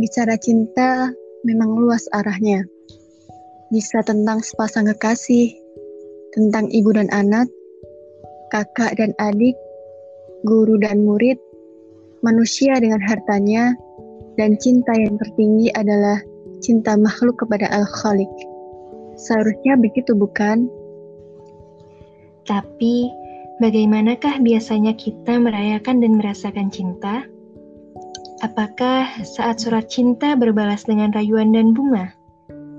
Bicara cinta memang luas arahnya. Bisa tentang sepasang kekasih, tentang ibu dan anak, kakak dan adik, guru dan murid, manusia dengan hartanya, dan cinta yang tertinggi adalah cinta makhluk kepada Al-Khaliq. Seharusnya begitu bukan? Tapi, bagaimanakah biasanya kita merayakan dan merasakan cinta? Apakah saat surat cinta berbalas dengan rayuan dan bunga?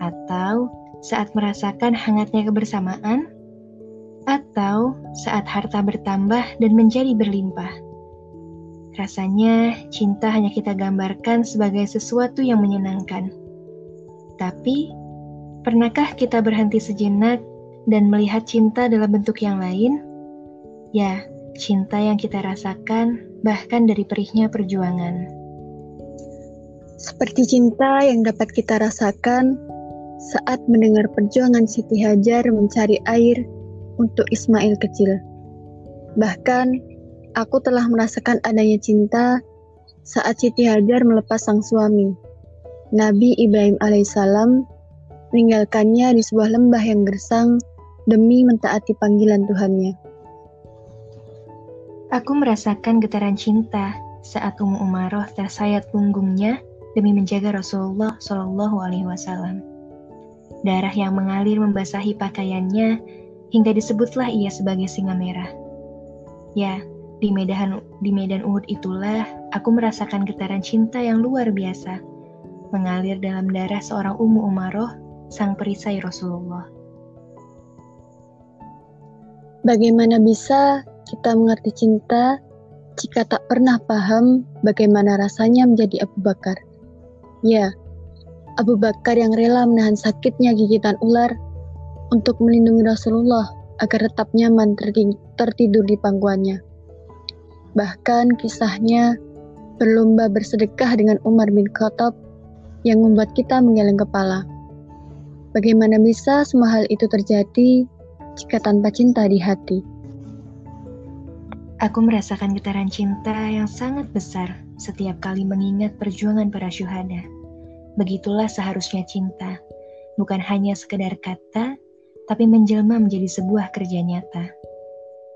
Atau saat merasakan hangatnya kebersamaan? Atau saat harta bertambah dan menjadi berlimpah? Rasanya cinta hanya kita gambarkan sebagai sesuatu yang menyenangkan. Tapi, pernahkah kita berhenti sejenak dan melihat cinta dalam bentuk yang lain? Ya, cinta yang kita rasakan bahkan dari perihnya perjuangan. Seperti cinta yang dapat kita rasakan saat mendengar perjuangan Siti Hajar mencari air untuk Ismail kecil. Bahkan, aku telah merasakan adanya cinta saat Siti Hajar melepas sang suami. Nabi Ibrahim alaihissalam meninggalkannya di sebuah lembah yang gersang demi mentaati panggilan Tuhannya. Aku merasakan getaran cinta saat Ummu Umaroh tersayat punggungnya demi menjaga Rasulullah Shallallahu Alaihi Wasallam. Darah yang mengalir membasahi pakaiannya hingga disebutlah ia sebagai singa merah. Ya, di medan di medan Uhud itulah aku merasakan getaran cinta yang luar biasa mengalir dalam darah seorang Ummu Umaroh, sang perisai Rasulullah. Bagaimana bisa kita mengerti cinta jika tak pernah paham bagaimana rasanya menjadi Abu Bakar? Ya, Abu Bakar yang rela menahan sakitnya gigitan ular untuk melindungi Rasulullah agar tetap nyaman tertidur di pangkuannya. Bahkan kisahnya berlomba bersedekah dengan Umar bin Khattab yang membuat kita menggeleng kepala. Bagaimana bisa semua hal itu terjadi jika tanpa cinta di hati? Aku merasakan getaran cinta yang sangat besar setiap kali mengingat perjuangan para syuhada. Begitulah seharusnya cinta, bukan hanya sekedar kata, tapi menjelma menjadi sebuah kerja nyata.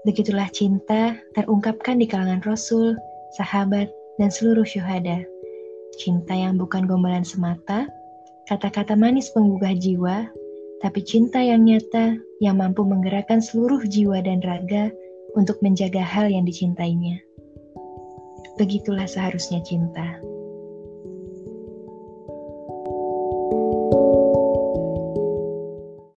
Begitulah cinta terungkapkan di kalangan Rasul, sahabat, dan seluruh syuhada. Cinta yang bukan gombalan semata, kata-kata manis penggugah jiwa, tapi cinta yang nyata yang mampu menggerakkan seluruh jiwa dan raga untuk menjaga hal yang dicintainya. Begitulah seharusnya cinta.